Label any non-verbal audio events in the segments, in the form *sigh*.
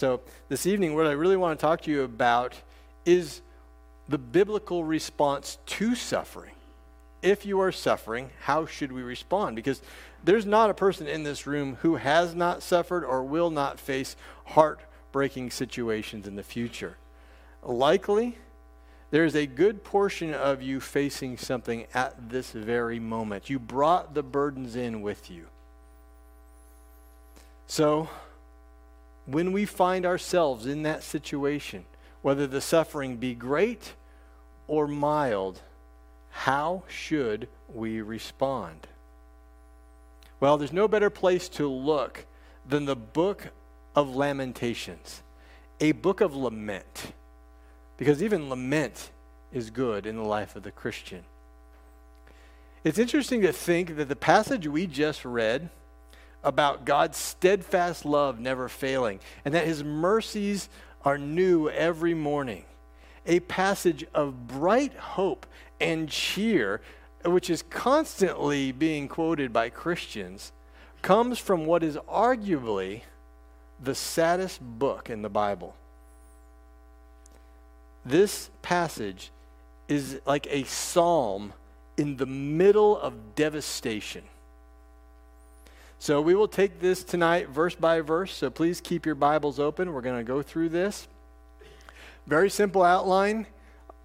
So, this evening, what I really want to talk to you about is the biblical response to suffering. If you are suffering, how should we respond? Because there's not a person in this room who has not suffered or will not face heartbreaking situations in the future. Likely, there's a good portion of you facing something at this very moment. You brought the burdens in with you. So, when we find ourselves in that situation, whether the suffering be great or mild, how should we respond? Well, there's no better place to look than the book of Lamentations, a book of lament. Because even lament is good in the life of the Christian. It's interesting to think that the passage we just read about God's steadfast love never failing, and that his mercies are new every morning. A passage of bright hope and cheer, which is constantly being quoted by Christians, comes from what is arguably the saddest book in the Bible. This passage is like a psalm in the middle of devastation. So we will take this tonight verse by verse. So please keep your Bibles open. We're going to go through this. Very simple outline.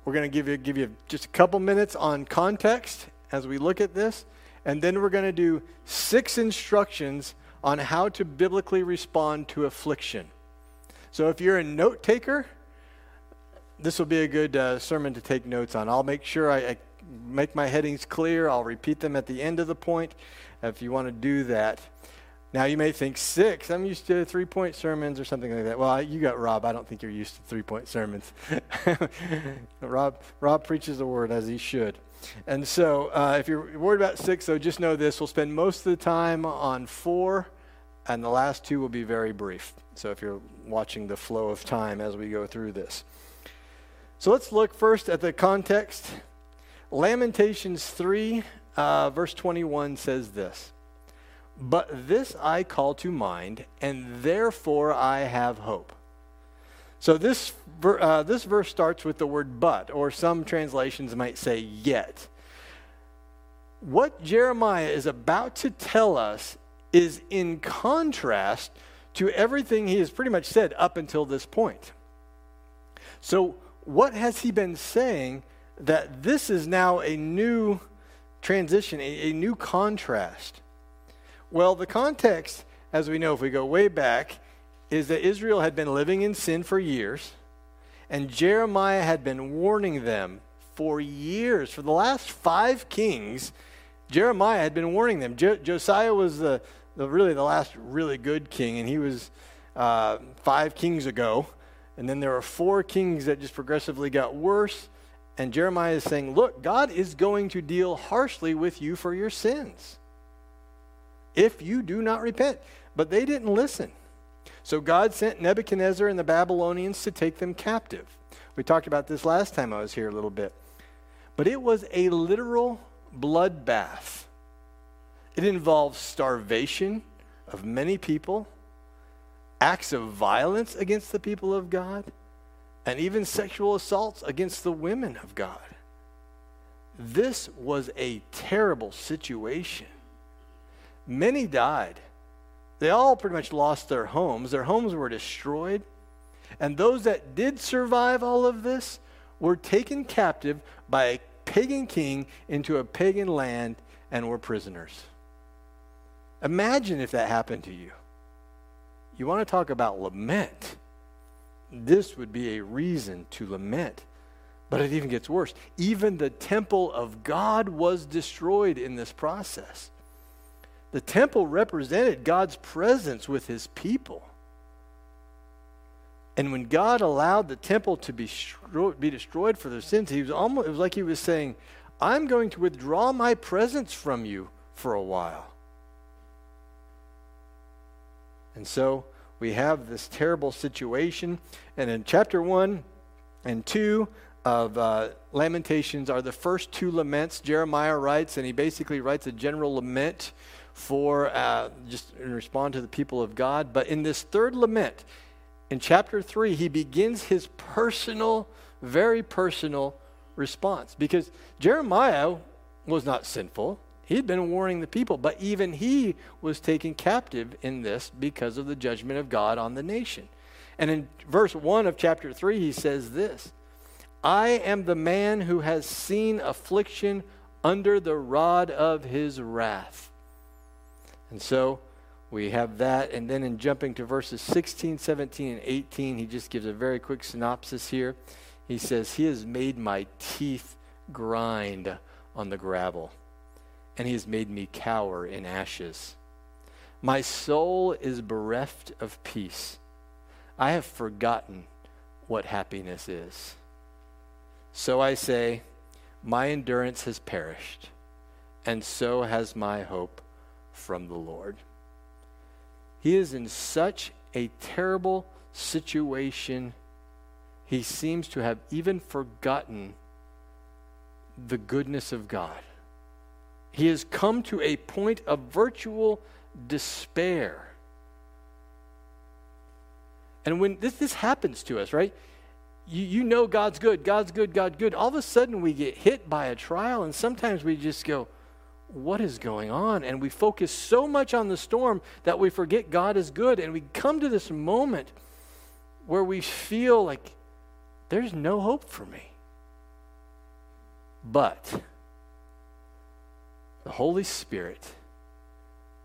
We're going to give you, give you just a couple minutes on context as we look at this. And then we're going to do six instructions on how to biblically respond to affliction. So if you're a note taker, this will be a good uh, sermon to take notes on. I'll make sure I, I make my headings clear. I'll repeat them at the end of the point if you want to do that. Now, you may think six. I'm used to three point sermons or something like that. Well, you got Rob. I don't think you're used to three point sermons. *laughs* Rob, Rob preaches the word as he should. And so, uh, if you're worried about six, though, just know this. We'll spend most of the time on four, and the last two will be very brief. So, if you're watching the flow of time as we go through this. So, let's look first at the context. Lamentations 3 uh, verse 21 says this But this I call to mind, and therefore I have hope. So this, uh, this verse starts with the word but, or some translations might say yet. What Jeremiah is about to tell us is in contrast to everything he has pretty much said up until this point. So, what has he been saying that this is now a new transition, a, a new contrast. Well, the context, as we know, if we go way back, is that Israel had been living in sin for years, and Jeremiah had been warning them for years. For the last five kings, Jeremiah had been warning them. Jo- Josiah was the, the, really the last really good king, and he was uh, five kings ago. And then there were four kings that just progressively got worse. And Jeremiah is saying, Look, God is going to deal harshly with you for your sins if you do not repent. But they didn't listen. So God sent Nebuchadnezzar and the Babylonians to take them captive. We talked about this last time I was here a little bit. But it was a literal bloodbath. It involved starvation of many people, acts of violence against the people of God and even sexual assaults against the women of God. This was a terrible situation. Many died. They all pretty much lost their homes. Their homes were destroyed. And those that did survive all of this were taken captive by a pagan king into a pagan land and were prisoners. Imagine if that happened to you. You want to talk about lament this would be a reason to lament. But it even gets worse. Even the temple of God was destroyed in this process. The temple represented God's presence with his people. And when God allowed the temple to be, be destroyed for their sins, he was almost, it was like he was saying, I'm going to withdraw my presence from you for a while. And so we have this terrible situation. And in chapter 1 and 2 of uh, Lamentations are the first two laments Jeremiah writes, and he basically writes a general lament for uh, just in response to the people of God. But in this third lament, in chapter 3, he begins his personal, very personal response. Because Jeremiah was not sinful, he'd been warning the people, but even he was taken captive in this because of the judgment of God on the nation. And in verse 1 of chapter 3, he says this I am the man who has seen affliction under the rod of his wrath. And so we have that. And then in jumping to verses 16, 17, and 18, he just gives a very quick synopsis here. He says, He has made my teeth grind on the gravel, and He has made me cower in ashes. My soul is bereft of peace. I have forgotten what happiness is. So I say, My endurance has perished, and so has my hope from the Lord. He is in such a terrible situation, he seems to have even forgotten the goodness of God. He has come to a point of virtual despair. And when this, this happens to us, right? You, you know God's good, God's good, God's good. All of a sudden we get hit by a trial, and sometimes we just go, What is going on? And we focus so much on the storm that we forget God is good. And we come to this moment where we feel like there's no hope for me. But the Holy Spirit,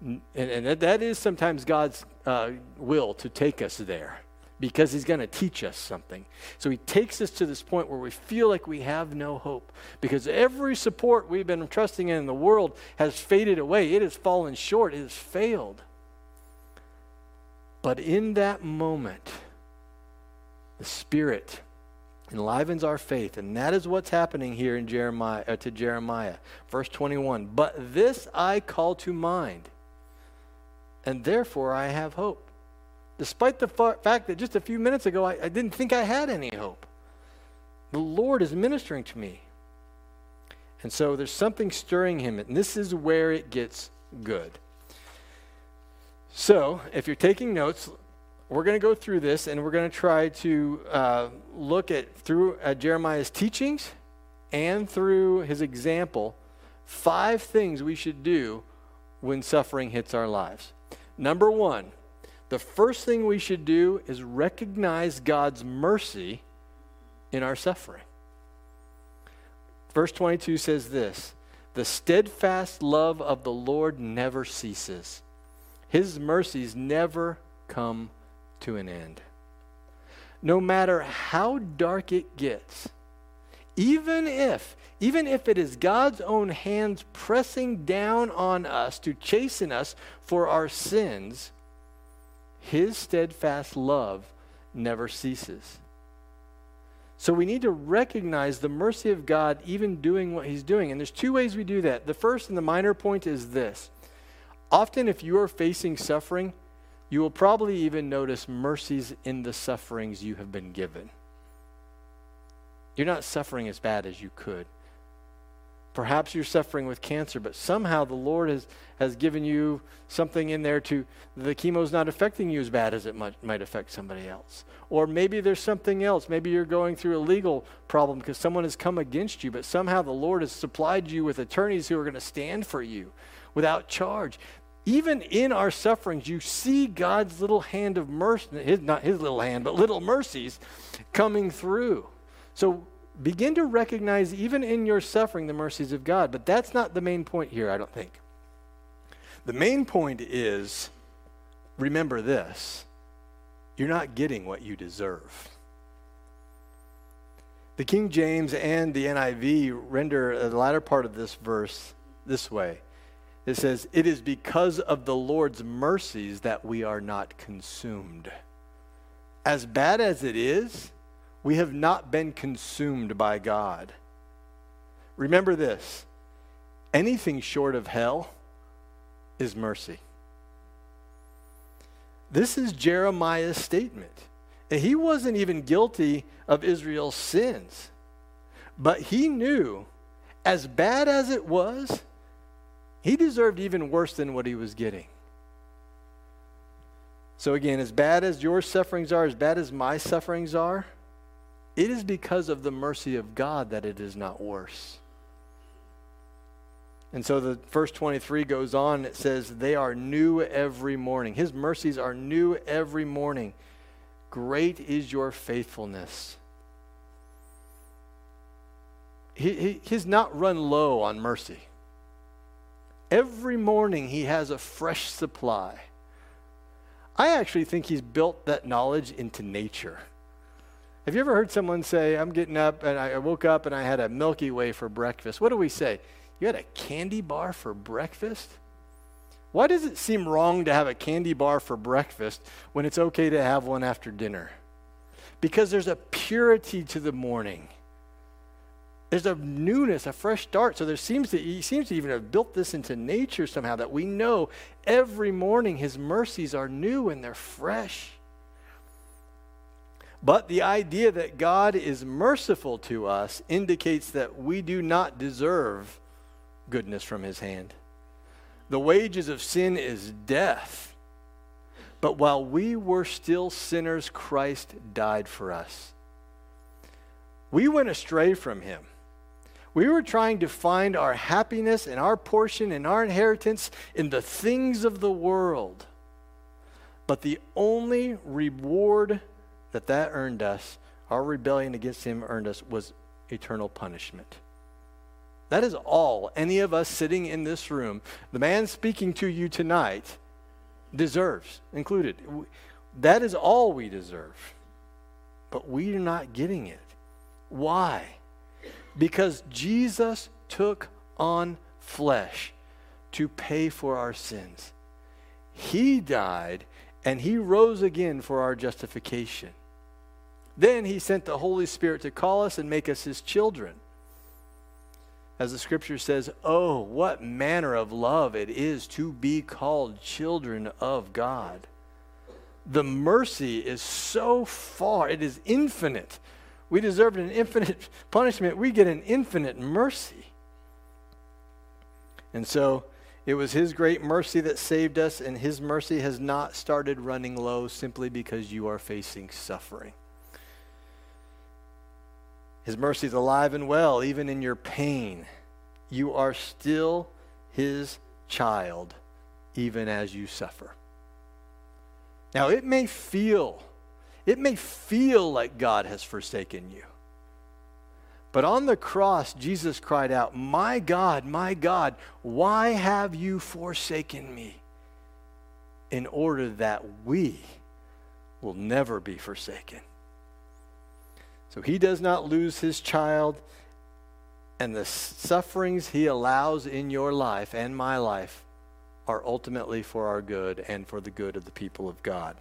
and, and that is sometimes God's uh, will to take us there because he's going to teach us something. So he takes us to this point where we feel like we have no hope because every support we've been trusting in, in the world has faded away. It has fallen short, it has failed. But in that moment, the Spirit enlivens our faith, and that is what's happening here in Jeremiah uh, to Jeremiah, verse 21. But this I call to mind, and therefore I have hope despite the fact that just a few minutes ago I, I didn't think I had any hope. The Lord is ministering to me. And so there's something stirring him, and this is where it gets good. So, if you're taking notes, we're going to go through this and we're going to try to uh, look at through uh, Jeremiah's teachings and through his example five things we should do when suffering hits our lives. Number one, the first thing we should do is recognize God's mercy in our suffering. Verse 22 says this The steadfast love of the Lord never ceases, His mercies never come to an end. No matter how dark it gets, even if even if it is God's own hands pressing down on us to chasten us for our sins, his steadfast love never ceases. So we need to recognize the mercy of God even doing what he's doing. And there's two ways we do that. The first and the minor point is this. Often if you are facing suffering, you will probably even notice mercies in the sufferings you have been given. You're not suffering as bad as you could. Perhaps you're suffering with cancer, but somehow the Lord has, has given you something in there to, the chemo's not affecting you as bad as it might, might affect somebody else. Or maybe there's something else. Maybe you're going through a legal problem because someone has come against you, but somehow the Lord has supplied you with attorneys who are going to stand for you without charge. Even in our sufferings, you see God's little hand of mercy, his, not his little hand, but little mercies coming through. So begin to recognize, even in your suffering, the mercies of God. But that's not the main point here, I don't think. The main point is remember this you're not getting what you deserve. The King James and the NIV render the latter part of this verse this way it says, It is because of the Lord's mercies that we are not consumed. As bad as it is, we have not been consumed by God. Remember this anything short of hell is mercy. This is Jeremiah's statement. And he wasn't even guilty of Israel's sins. But he knew, as bad as it was, he deserved even worse than what he was getting. So, again, as bad as your sufferings are, as bad as my sufferings are, it is because of the mercy of God that it is not worse. And so the verse 23 goes on, it says, They are new every morning. His mercies are new every morning. Great is your faithfulness. He, he, he's not run low on mercy. Every morning he has a fresh supply. I actually think he's built that knowledge into nature. Have you ever heard someone say, I'm getting up and I woke up and I had a Milky Way for breakfast? What do we say? You had a candy bar for breakfast? Why does it seem wrong to have a candy bar for breakfast when it's okay to have one after dinner? Because there's a purity to the morning. There's a newness, a fresh start. So there seems to he seems to even have built this into nature somehow that we know every morning his mercies are new and they're fresh. But the idea that God is merciful to us indicates that we do not deserve goodness from his hand. The wages of sin is death. But while we were still sinners, Christ died for us. We went astray from him. We were trying to find our happiness and our portion and our inheritance in the things of the world. But the only reward that that earned us, our rebellion against him earned us, was eternal punishment. That is all any of us sitting in this room, the man speaking to you tonight, deserves, included. That is all we deserve. But we are not getting it. Why? Because Jesus took on flesh to pay for our sins. He died and he rose again for our justification. Then he sent the Holy Spirit to call us and make us his children. As the scripture says, Oh, what manner of love it is to be called children of God. The mercy is so far, it is infinite. We deserved an infinite *laughs* punishment, we get an infinite mercy. And so it was His great mercy that saved us, and His mercy has not started running low simply because you are facing suffering. His mercy is alive and well, even in your pain. You are still His child, even as you suffer. Now, it may feel, it may feel like God has forsaken you. But on the cross, Jesus cried out, My God, my God, why have you forsaken me? In order that we will never be forsaken. So he does not lose his child, and the sufferings he allows in your life and my life are ultimately for our good and for the good of the people of God.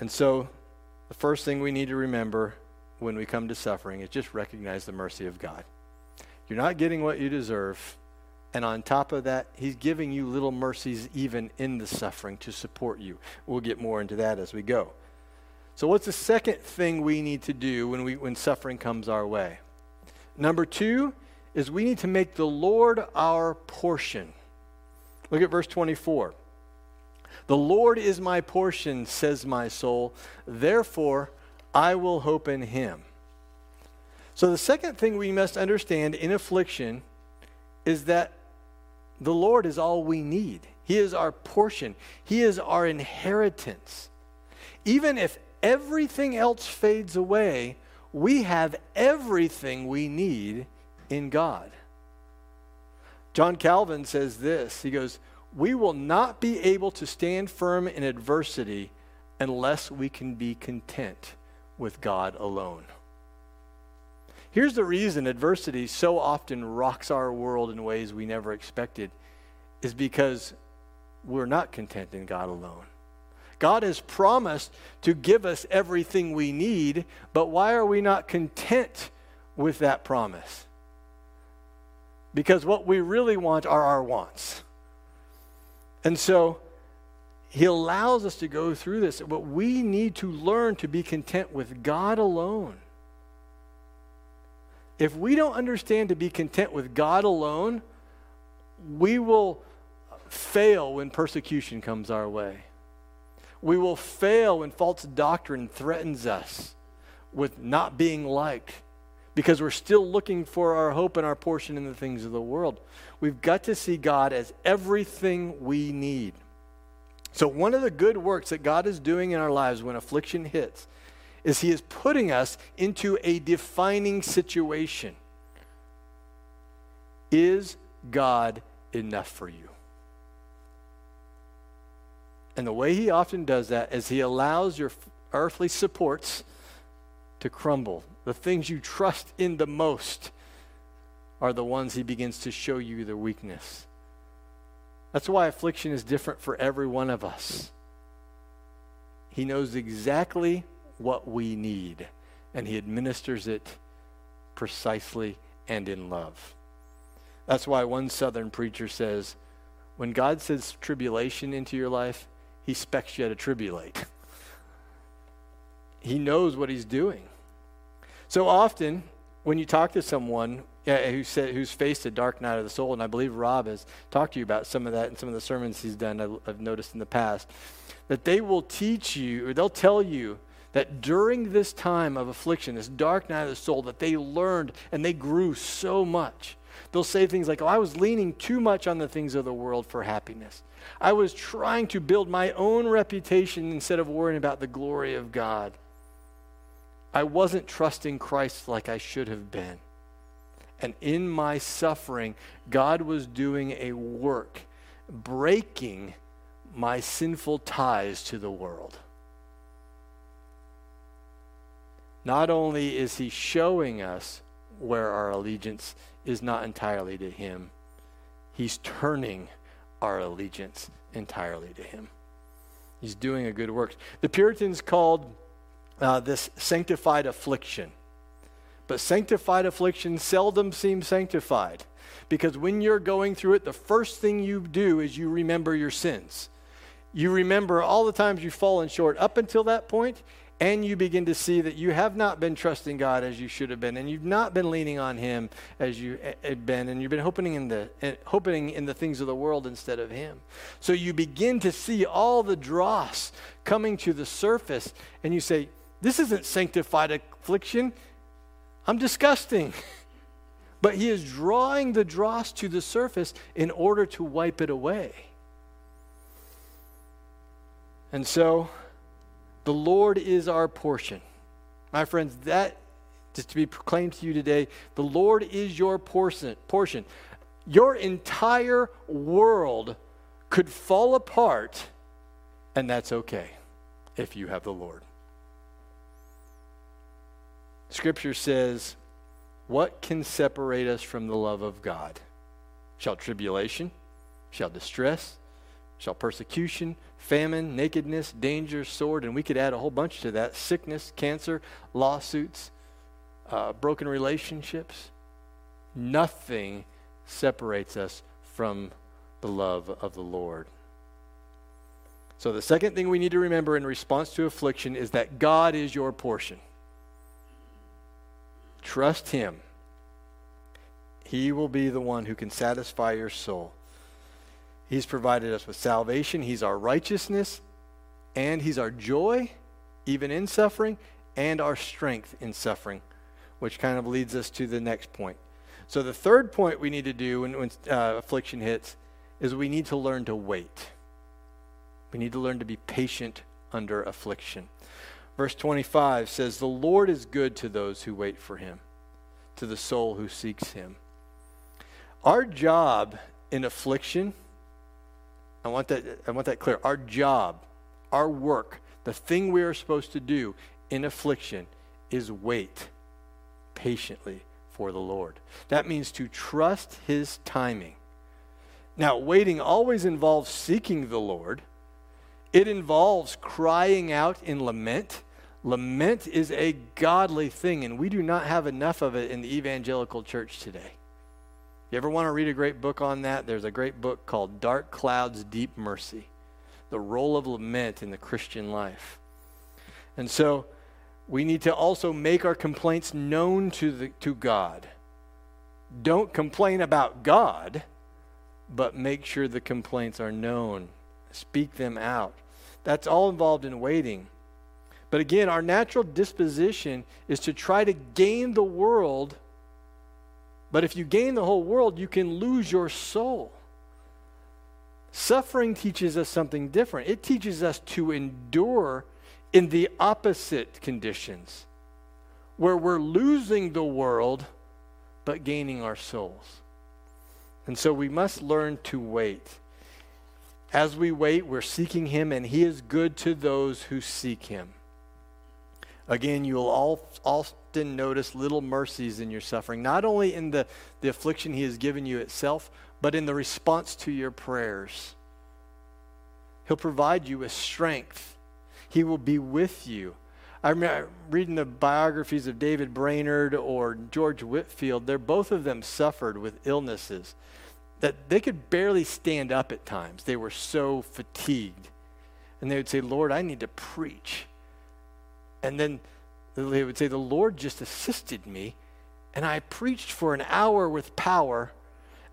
And so, the first thing we need to remember when we come to suffering is just recognize the mercy of God. You're not getting what you deserve. And on top of that, He's giving you little mercies even in the suffering to support you. We'll get more into that as we go. So, what's the second thing we need to do when, we, when suffering comes our way? Number two is we need to make the Lord our portion. Look at verse 24. The Lord is my portion, says my soul. Therefore, I will hope in him. So, the second thing we must understand in affliction is that the Lord is all we need. He is our portion, He is our inheritance. Even if everything else fades away, we have everything we need in God. John Calvin says this He goes, We will not be able to stand firm in adversity unless we can be content with God alone. Here's the reason adversity so often rocks our world in ways we never expected is because we're not content in God alone. God has promised to give us everything we need, but why are we not content with that promise? Because what we really want are our wants. And so he allows us to go through this, but we need to learn to be content with God alone. If we don't understand to be content with God alone, we will fail when persecution comes our way. We will fail when false doctrine threatens us with not being liked because we're still looking for our hope and our portion in the things of the world. We've got to see God as everything we need. So, one of the good works that God is doing in our lives when affliction hits is He is putting us into a defining situation. Is God enough for you? And the way He often does that is He allows your earthly supports to crumble. The things you trust in the most are the ones He begins to show you their weakness. That's why affliction is different for every one of us. He knows exactly what we need, and He administers it precisely and in love. That's why one Southern preacher says, when God says tribulation into your life, He expects you to tribulate. *laughs* he knows what He's doing. So often, when you talk to someone yeah, who said, who's faced a dark night of the soul, and I believe Rob has talked to you about some of that in some of the sermons he's done, I've noticed in the past, that they will teach you, or they'll tell you that during this time of affliction, this dark night of the soul, that they learned and they grew so much. They'll say things like, Oh, I was leaning too much on the things of the world for happiness. I was trying to build my own reputation instead of worrying about the glory of God. I wasn't trusting Christ like I should have been. And in my suffering, God was doing a work, breaking my sinful ties to the world. Not only is He showing us where our allegiance is not entirely to Him, He's turning our allegiance entirely to Him. He's doing a good work. The Puritans called uh, this sanctified affliction. But sanctified affliction seldom seems sanctified because when you're going through it, the first thing you do is you remember your sins. You remember all the times you've fallen short up until that point, and you begin to see that you have not been trusting God as you should have been, and you've not been leaning on Him as you had been, and you've been hoping in the eh, hoping in the things of the world instead of Him. So you begin to see all the dross coming to the surface, and you say, "This isn't sanctified affliction. I'm disgusting." *laughs* but He is drawing the dross to the surface in order to wipe it away. And so the Lord is our portion. My friends, that just to be proclaimed to you today, the Lord is your portion. portion. Your entire world could fall apart, and that's okay if you have the Lord. Scripture says, What can separate us from the love of God? Shall tribulation? Shall distress? Shall persecution? famine, nakedness, danger, sword, and we could add a whole bunch to that sickness, cancer, lawsuits, uh, broken relationships. Nothing separates us from the love of the Lord. So, the second thing we need to remember in response to affliction is that God is your portion. Trust Him. He will be the one who can satisfy your soul. He's provided us with salvation. He's our righteousness, and He's our joy, even in suffering, and our strength in suffering, which kind of leads us to the next point. So, the third point we need to do when, when uh, affliction hits is we need to learn to wait. We need to learn to be patient under affliction. Verse 25 says, The Lord is good to those who wait for Him, to the soul who seeks Him. Our job in affliction I want that, I want that clear. Our job, our work, the thing we are supposed to do in affliction is wait patiently for the Lord. That means to trust His timing. Now, waiting always involves seeking the Lord, it involves crying out in lament. Lament is a godly thing, and we do not have enough of it in the evangelical church today. You ever want to read a great book on that? There's a great book called Dark Clouds, Deep Mercy The Role of Lament in the Christian Life. And so we need to also make our complaints known to, the, to God. Don't complain about God, but make sure the complaints are known. Speak them out. That's all involved in waiting. But again, our natural disposition is to try to gain the world. But if you gain the whole world, you can lose your soul. Suffering teaches us something different. It teaches us to endure in the opposite conditions, where we're losing the world but gaining our souls. And so we must learn to wait. As we wait, we're seeking Him, and He is good to those who seek Him. Again, you'll often notice little mercies in your suffering, not only in the, the affliction He has given you itself, but in the response to your prayers. He'll provide you with strength, He will be with you. I remember reading the biographies of David Brainerd or George Whitefield, They're both of them suffered with illnesses that they could barely stand up at times. They were so fatigued. And they would say, Lord, I need to preach. And then they would say, The Lord just assisted me, and I preached for an hour with power,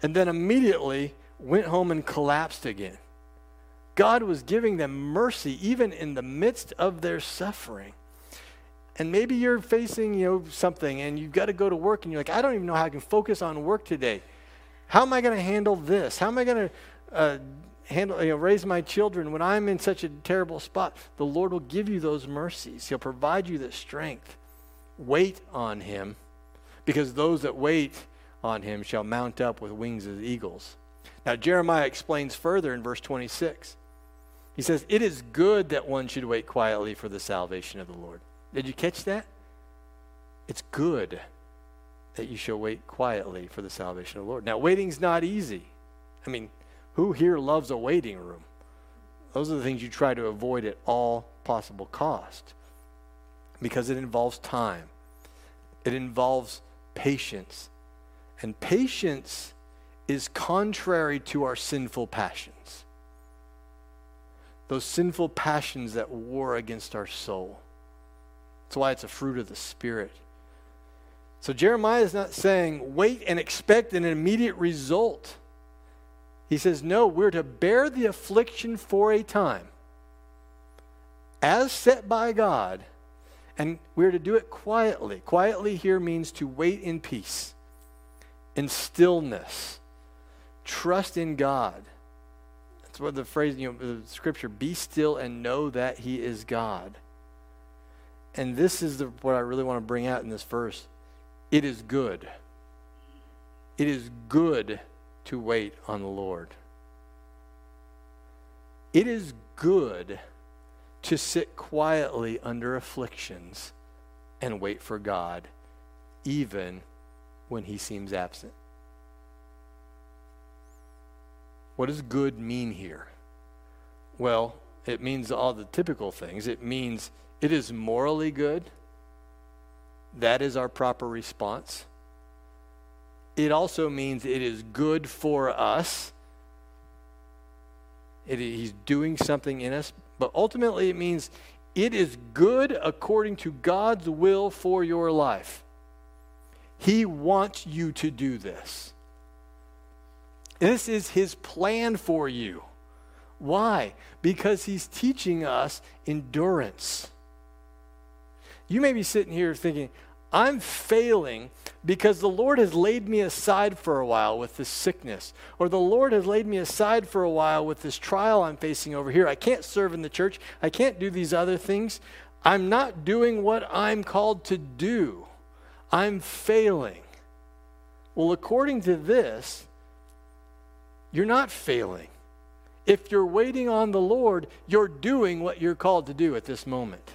and then immediately went home and collapsed again. God was giving them mercy even in the midst of their suffering. And maybe you're facing, you know, something and you've got to go to work and you're like, I don't even know how I can focus on work today. How am I going to handle this? How am I going to uh, handle, you know, raise my children when I'm in such a terrible spot? The Lord will give you those mercies. He'll provide you the strength. Wait on Him, because those that wait on Him shall mount up with wings as eagles. Now, Jeremiah explains further in verse 26. He says, It is good that one should wait quietly for the salvation of the Lord. Did you catch that? It's good that you shall wait quietly for the salvation of the Lord. Now, waiting's not easy. I mean, who here loves a waiting room? Those are the things you try to avoid at all possible cost because it involves time. It involves patience. And patience is contrary to our sinful passions. Those sinful passions that war against our soul. That's why it's a fruit of the Spirit. So Jeremiah is not saying, wait and expect an immediate result. He says, no, we're to bear the affliction for a time, as set by God, and we're to do it quietly. Quietly here means to wait in peace, in stillness, trust in God. That's what the phrase, you know, the scripture, be still and know that He is God. And this is the, what I really want to bring out in this verse. It is good. It is good to wait on the Lord. It is good to sit quietly under afflictions and wait for God, even when He seems absent. What does good mean here? Well, it means all the typical things. It means it is morally good that is our proper response. It also means it is good for us. It, he's doing something in us, but ultimately it means it is good according to God's will for your life. He wants you to do this. This is His plan for you. Why? Because He's teaching us endurance. You may be sitting here thinking, I'm failing because the Lord has laid me aside for a while with this sickness, or the Lord has laid me aside for a while with this trial I'm facing over here. I can't serve in the church, I can't do these other things. I'm not doing what I'm called to do. I'm failing. Well, according to this, you're not failing. If you're waiting on the Lord, you're doing what you're called to do at this moment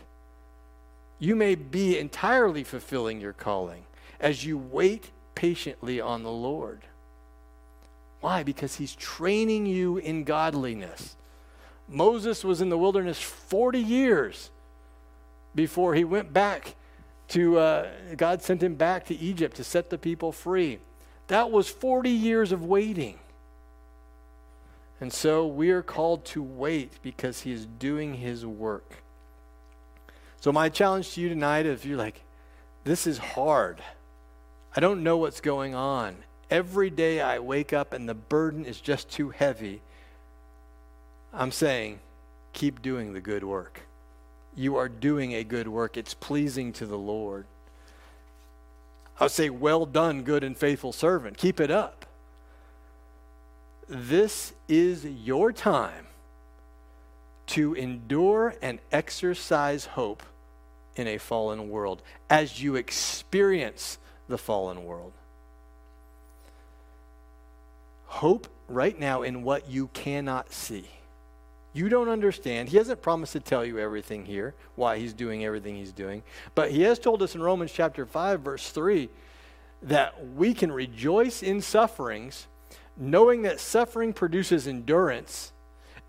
you may be entirely fulfilling your calling as you wait patiently on the Lord. Why? Because he's training you in godliness. Moses was in the wilderness 40 years before he went back to, uh, God sent him back to Egypt to set the people free. That was 40 years of waiting. And so we are called to wait because he is doing his work. So, my challenge to you tonight, if you're like, this is hard, I don't know what's going on. Every day I wake up and the burden is just too heavy. I'm saying, keep doing the good work. You are doing a good work, it's pleasing to the Lord. I would say, Well done, good and faithful servant. Keep it up. This is your time to endure and exercise hope in a fallen world as you experience the fallen world. Hope right now in what you cannot see. You don't understand. He hasn't promised to tell you everything here, why he's doing everything he's doing. But he has told us in Romans chapter 5, verse 3, that we can rejoice in sufferings, knowing that suffering produces endurance,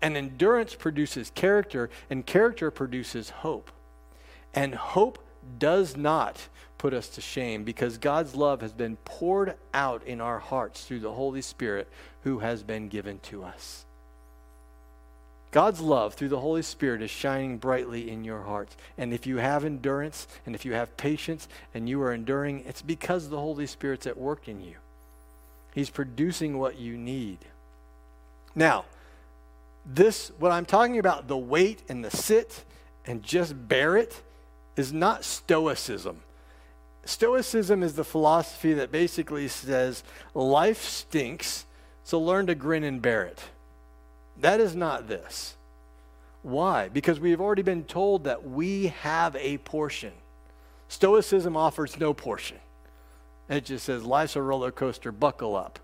and endurance produces character, and character produces hope. And hope does not put us to shame because God's love has been poured out in our hearts through the Holy Spirit who has been given to us. God's love through the Holy Spirit is shining brightly in your hearts. And if you have endurance and if you have patience and you are enduring, it's because the Holy Spirit's at work in you. He's producing what you need. Now, this, what I'm talking about, the wait and the sit and just bear it, is not Stoicism. Stoicism is the philosophy that basically says life stinks, so learn to grin and bear it. That is not this. Why? Because we have already been told that we have a portion. Stoicism offers no portion. It just says life's a roller coaster, buckle up.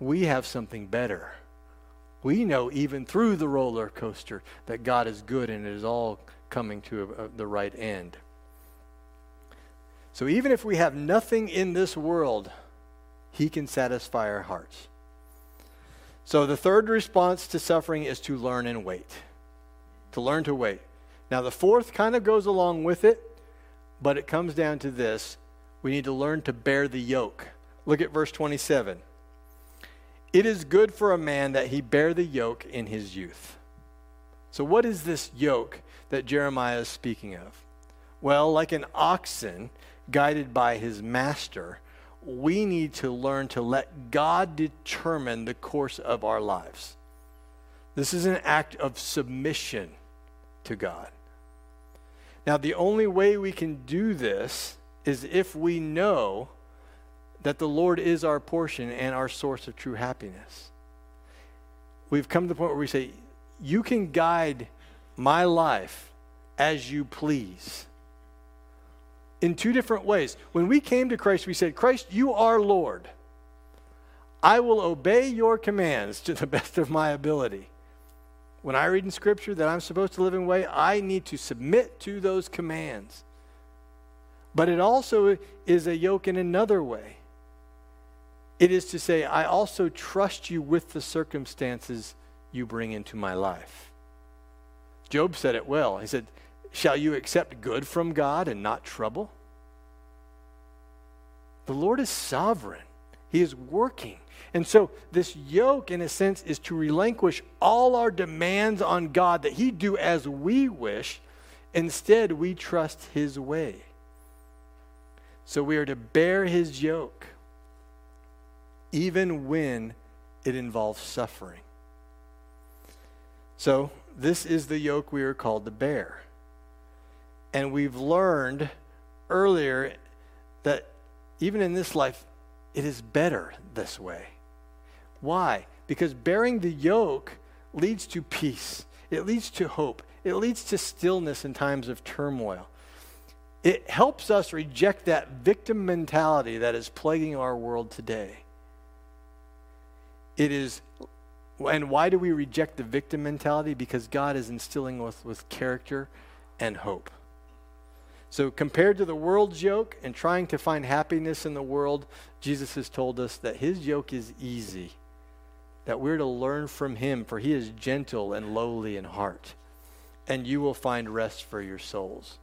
We have something better. We know even through the roller coaster that God is good and it is all coming to a, a, the right end. So even if we have nothing in this world, He can satisfy our hearts. So the third response to suffering is to learn and wait. To learn to wait. Now, the fourth kind of goes along with it, but it comes down to this we need to learn to bear the yoke. Look at verse 27. It is good for a man that he bear the yoke in his youth. So, what is this yoke that Jeremiah is speaking of? Well, like an oxen guided by his master, we need to learn to let God determine the course of our lives. This is an act of submission to God. Now, the only way we can do this is if we know that the Lord is our portion and our source of true happiness. We've come to the point where we say, You can guide my life as you please in two different ways. When we came to Christ, we said, Christ, you are Lord. I will obey your commands to the *laughs* best of my ability. When I read in Scripture that I'm supposed to live in a way, I need to submit to those commands. But it also is a yoke in another way. It is to say, I also trust you with the circumstances you bring into my life. Job said it well. He said, Shall you accept good from God and not trouble? The Lord is sovereign, He is working. And so, this yoke, in a sense, is to relinquish all our demands on God that He do as we wish. Instead, we trust His way. So, we are to bear His yoke, even when it involves suffering. So, this is the yoke we are called to bear. And we've learned earlier that even in this life, it is better this way. Why? Because bearing the yoke leads to peace, it leads to hope, it leads to stillness in times of turmoil. It helps us reject that victim mentality that is plaguing our world today. It is, and why do we reject the victim mentality? Because God is instilling us with character and hope. So, compared to the world's yoke and trying to find happiness in the world, Jesus has told us that his yoke is easy, that we're to learn from him, for he is gentle and lowly in heart, and you will find rest for your souls.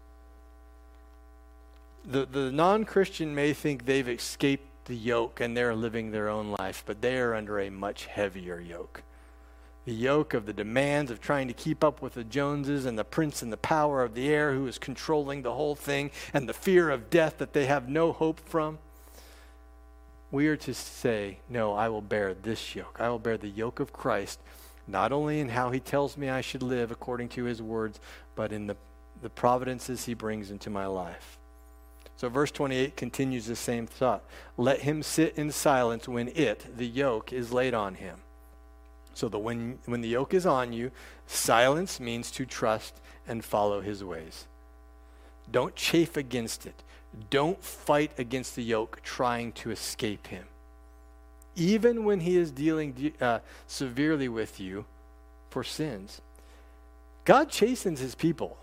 The, the non Christian may think they've escaped the yoke and they're living their own life, but they are under a much heavier yoke the yoke of the demands of trying to keep up with the Joneses and the prince and the power of the air who is controlling the whole thing and the fear of death that they have no hope from. We are to say, No, I will bear this yoke. I will bear the yoke of Christ, not only in how he tells me I should live according to his words, but in the, the providences he brings into my life. So, verse 28 continues the same thought. Let him sit in silence when it, the yoke, is laid on him. So, the, when, when the yoke is on you, silence means to trust and follow his ways. Don't chafe against it. Don't fight against the yoke trying to escape him. Even when he is dealing uh, severely with you for sins, God chastens his people.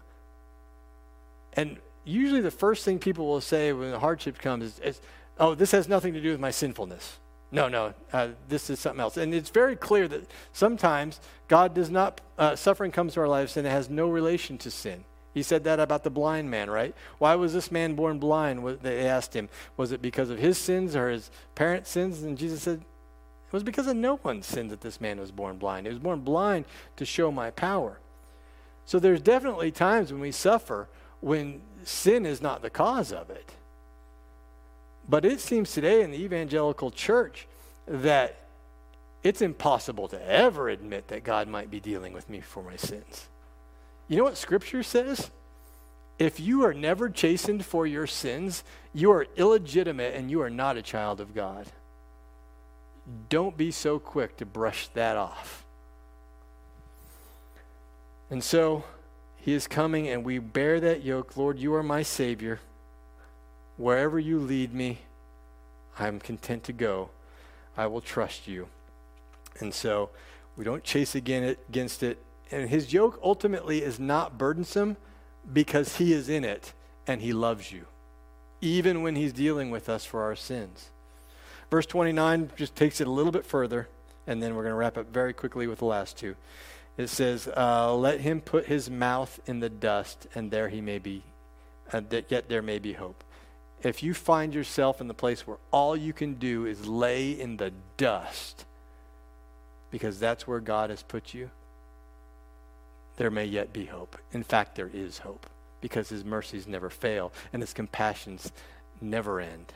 And usually the first thing people will say when the hardship comes is, is oh, this has nothing to do with my sinfulness. No, no, uh, this is something else. And it's very clear that sometimes God does not, uh, suffering comes to our lives and it has no relation to sin. He said that about the blind man, right? Why was this man born blind? They asked him. Was it because of his sins or his parents' sins? And Jesus said, it was because of no one's sins that this man was born blind. He was born blind to show my power. So there's definitely times when we suffer when sin is not the cause of it. But it seems today in the evangelical church that it's impossible to ever admit that God might be dealing with me for my sins. You know what Scripture says? If you are never chastened for your sins, you are illegitimate and you are not a child of God. Don't be so quick to brush that off. And so, he is coming, and we bear that yoke. Lord, you are my Savior. Wherever you lead me, I'm content to go. I will trust you. And so we don't chase against it. And his yoke ultimately is not burdensome because he is in it and he loves you, even when he's dealing with us for our sins. Verse 29 just takes it a little bit further, and then we're going to wrap up very quickly with the last two. It says, uh, Let him put his mouth in the dust, and there he may be, uh, that yet there may be hope. If you find yourself in the place where all you can do is lay in the dust, because that's where God has put you, there may yet be hope. In fact, there is hope, because his mercies never fail, and his compassions never end.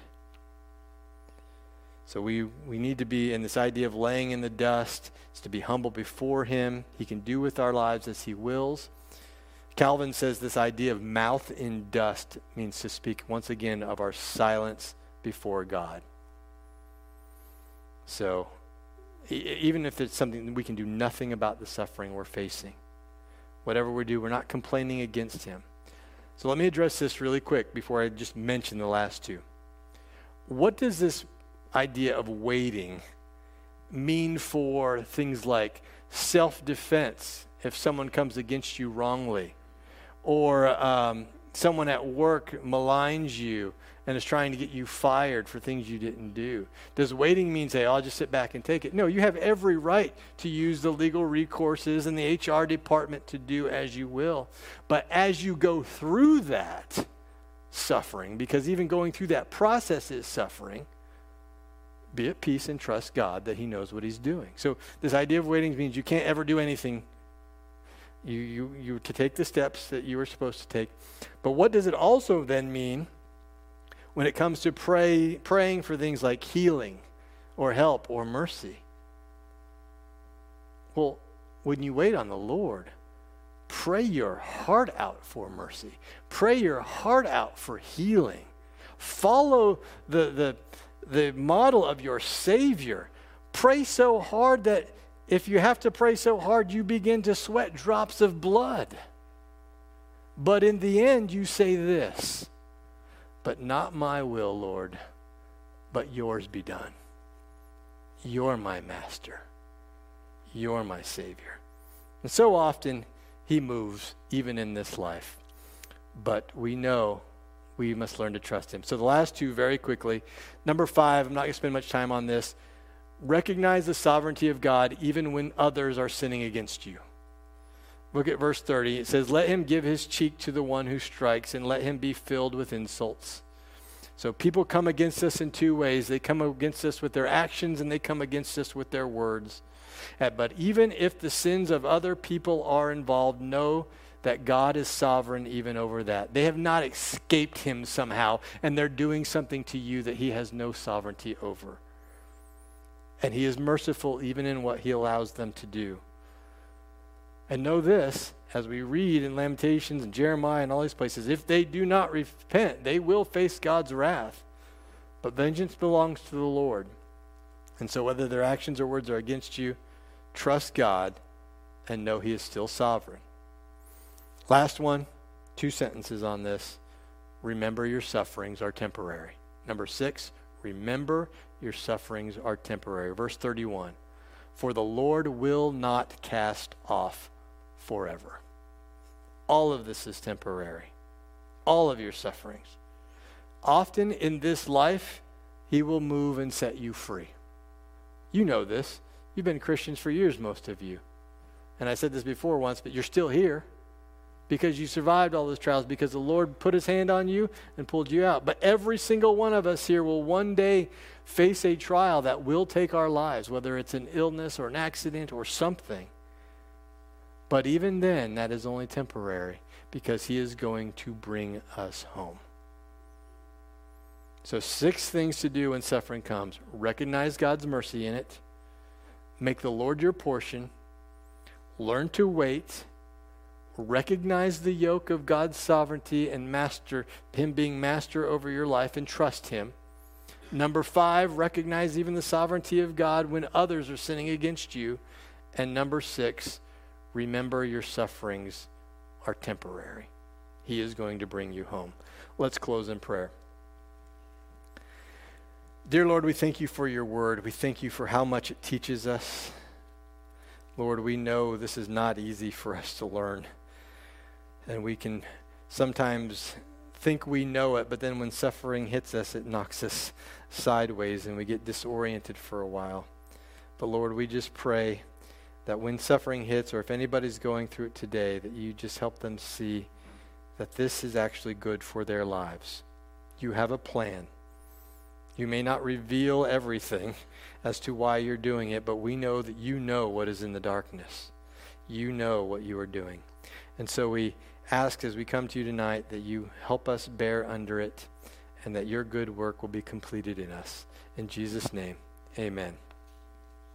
So we, we need to be in this idea of laying in the dust, is to be humble before Him. He can do with our lives as He wills. Calvin says this idea of mouth in dust means to speak once again of our silence before God. So even if it's something we can do nothing about the suffering we're facing, whatever we do, we're not complaining against Him. So let me address this really quick before I just mention the last two. What does this idea of waiting mean for things like self defense if someone comes against you wrongly, or um, someone at work maligns you and is trying to get you fired for things you didn't do? Does waiting mean say, oh, I'll just sit back and take it? No, you have every right to use the legal recourses and the HR department to do as you will. But as you go through that suffering, because even going through that process is suffering be at peace and trust God that He knows what He's doing. So this idea of waiting means you can't ever do anything. You you you to take the steps that you were supposed to take. But what does it also then mean when it comes to pray praying for things like healing or help or mercy? Well, when you wait on the Lord, pray your heart out for mercy. Pray your heart out for healing. Follow the the the model of your Savior. Pray so hard that if you have to pray so hard, you begin to sweat drops of blood. But in the end, you say this But not my will, Lord, but yours be done. You're my master. You're my Savior. And so often, He moves, even in this life. But we know we must learn to trust him. So the last two, very quickly. Number five, I'm not going to spend much time on this. Recognize the sovereignty of God even when others are sinning against you. Look at verse 30. It says, Let him give his cheek to the one who strikes, and let him be filled with insults. So people come against us in two ways they come against us with their actions, and they come against us with their words. Uh, but even if the sins of other people are involved, know that God is sovereign even over that. They have not escaped him somehow, and they're doing something to you that he has no sovereignty over. And he is merciful even in what he allows them to do. And know this, as we read in Lamentations and Jeremiah and all these places, if they do not repent, they will face God's wrath. But vengeance belongs to the Lord. And so, whether their actions or words are against you, trust God and know He is still sovereign. Last one, two sentences on this. Remember your sufferings are temporary. Number six, remember your sufferings are temporary. Verse 31 For the Lord will not cast off forever. All of this is temporary. All of your sufferings. Often in this life, He will move and set you free. You know this. You've been Christians for years, most of you. And I said this before once, but you're still here because you survived all those trials because the Lord put his hand on you and pulled you out. But every single one of us here will one day face a trial that will take our lives, whether it's an illness or an accident or something. But even then, that is only temporary because he is going to bring us home. So, six things to do when suffering comes recognize God's mercy in it, make the Lord your portion, learn to wait, recognize the yoke of God's sovereignty and master, Him being master over your life, and trust Him. Number five, recognize even the sovereignty of God when others are sinning against you. And number six, remember your sufferings are temporary. He is going to bring you home. Let's close in prayer. Dear Lord, we thank you for your word. We thank you for how much it teaches us. Lord, we know this is not easy for us to learn. And we can sometimes think we know it, but then when suffering hits us, it knocks us sideways and we get disoriented for a while. But Lord, we just pray that when suffering hits, or if anybody's going through it today, that you just help them see that this is actually good for their lives. You have a plan. You may not reveal everything *laughs* as to why you're doing it, but we know that you know what is in the darkness. You know what you are doing. And so we ask as we come to you tonight that you help us bear under it and that your good work will be completed in us. In Jesus' name, amen.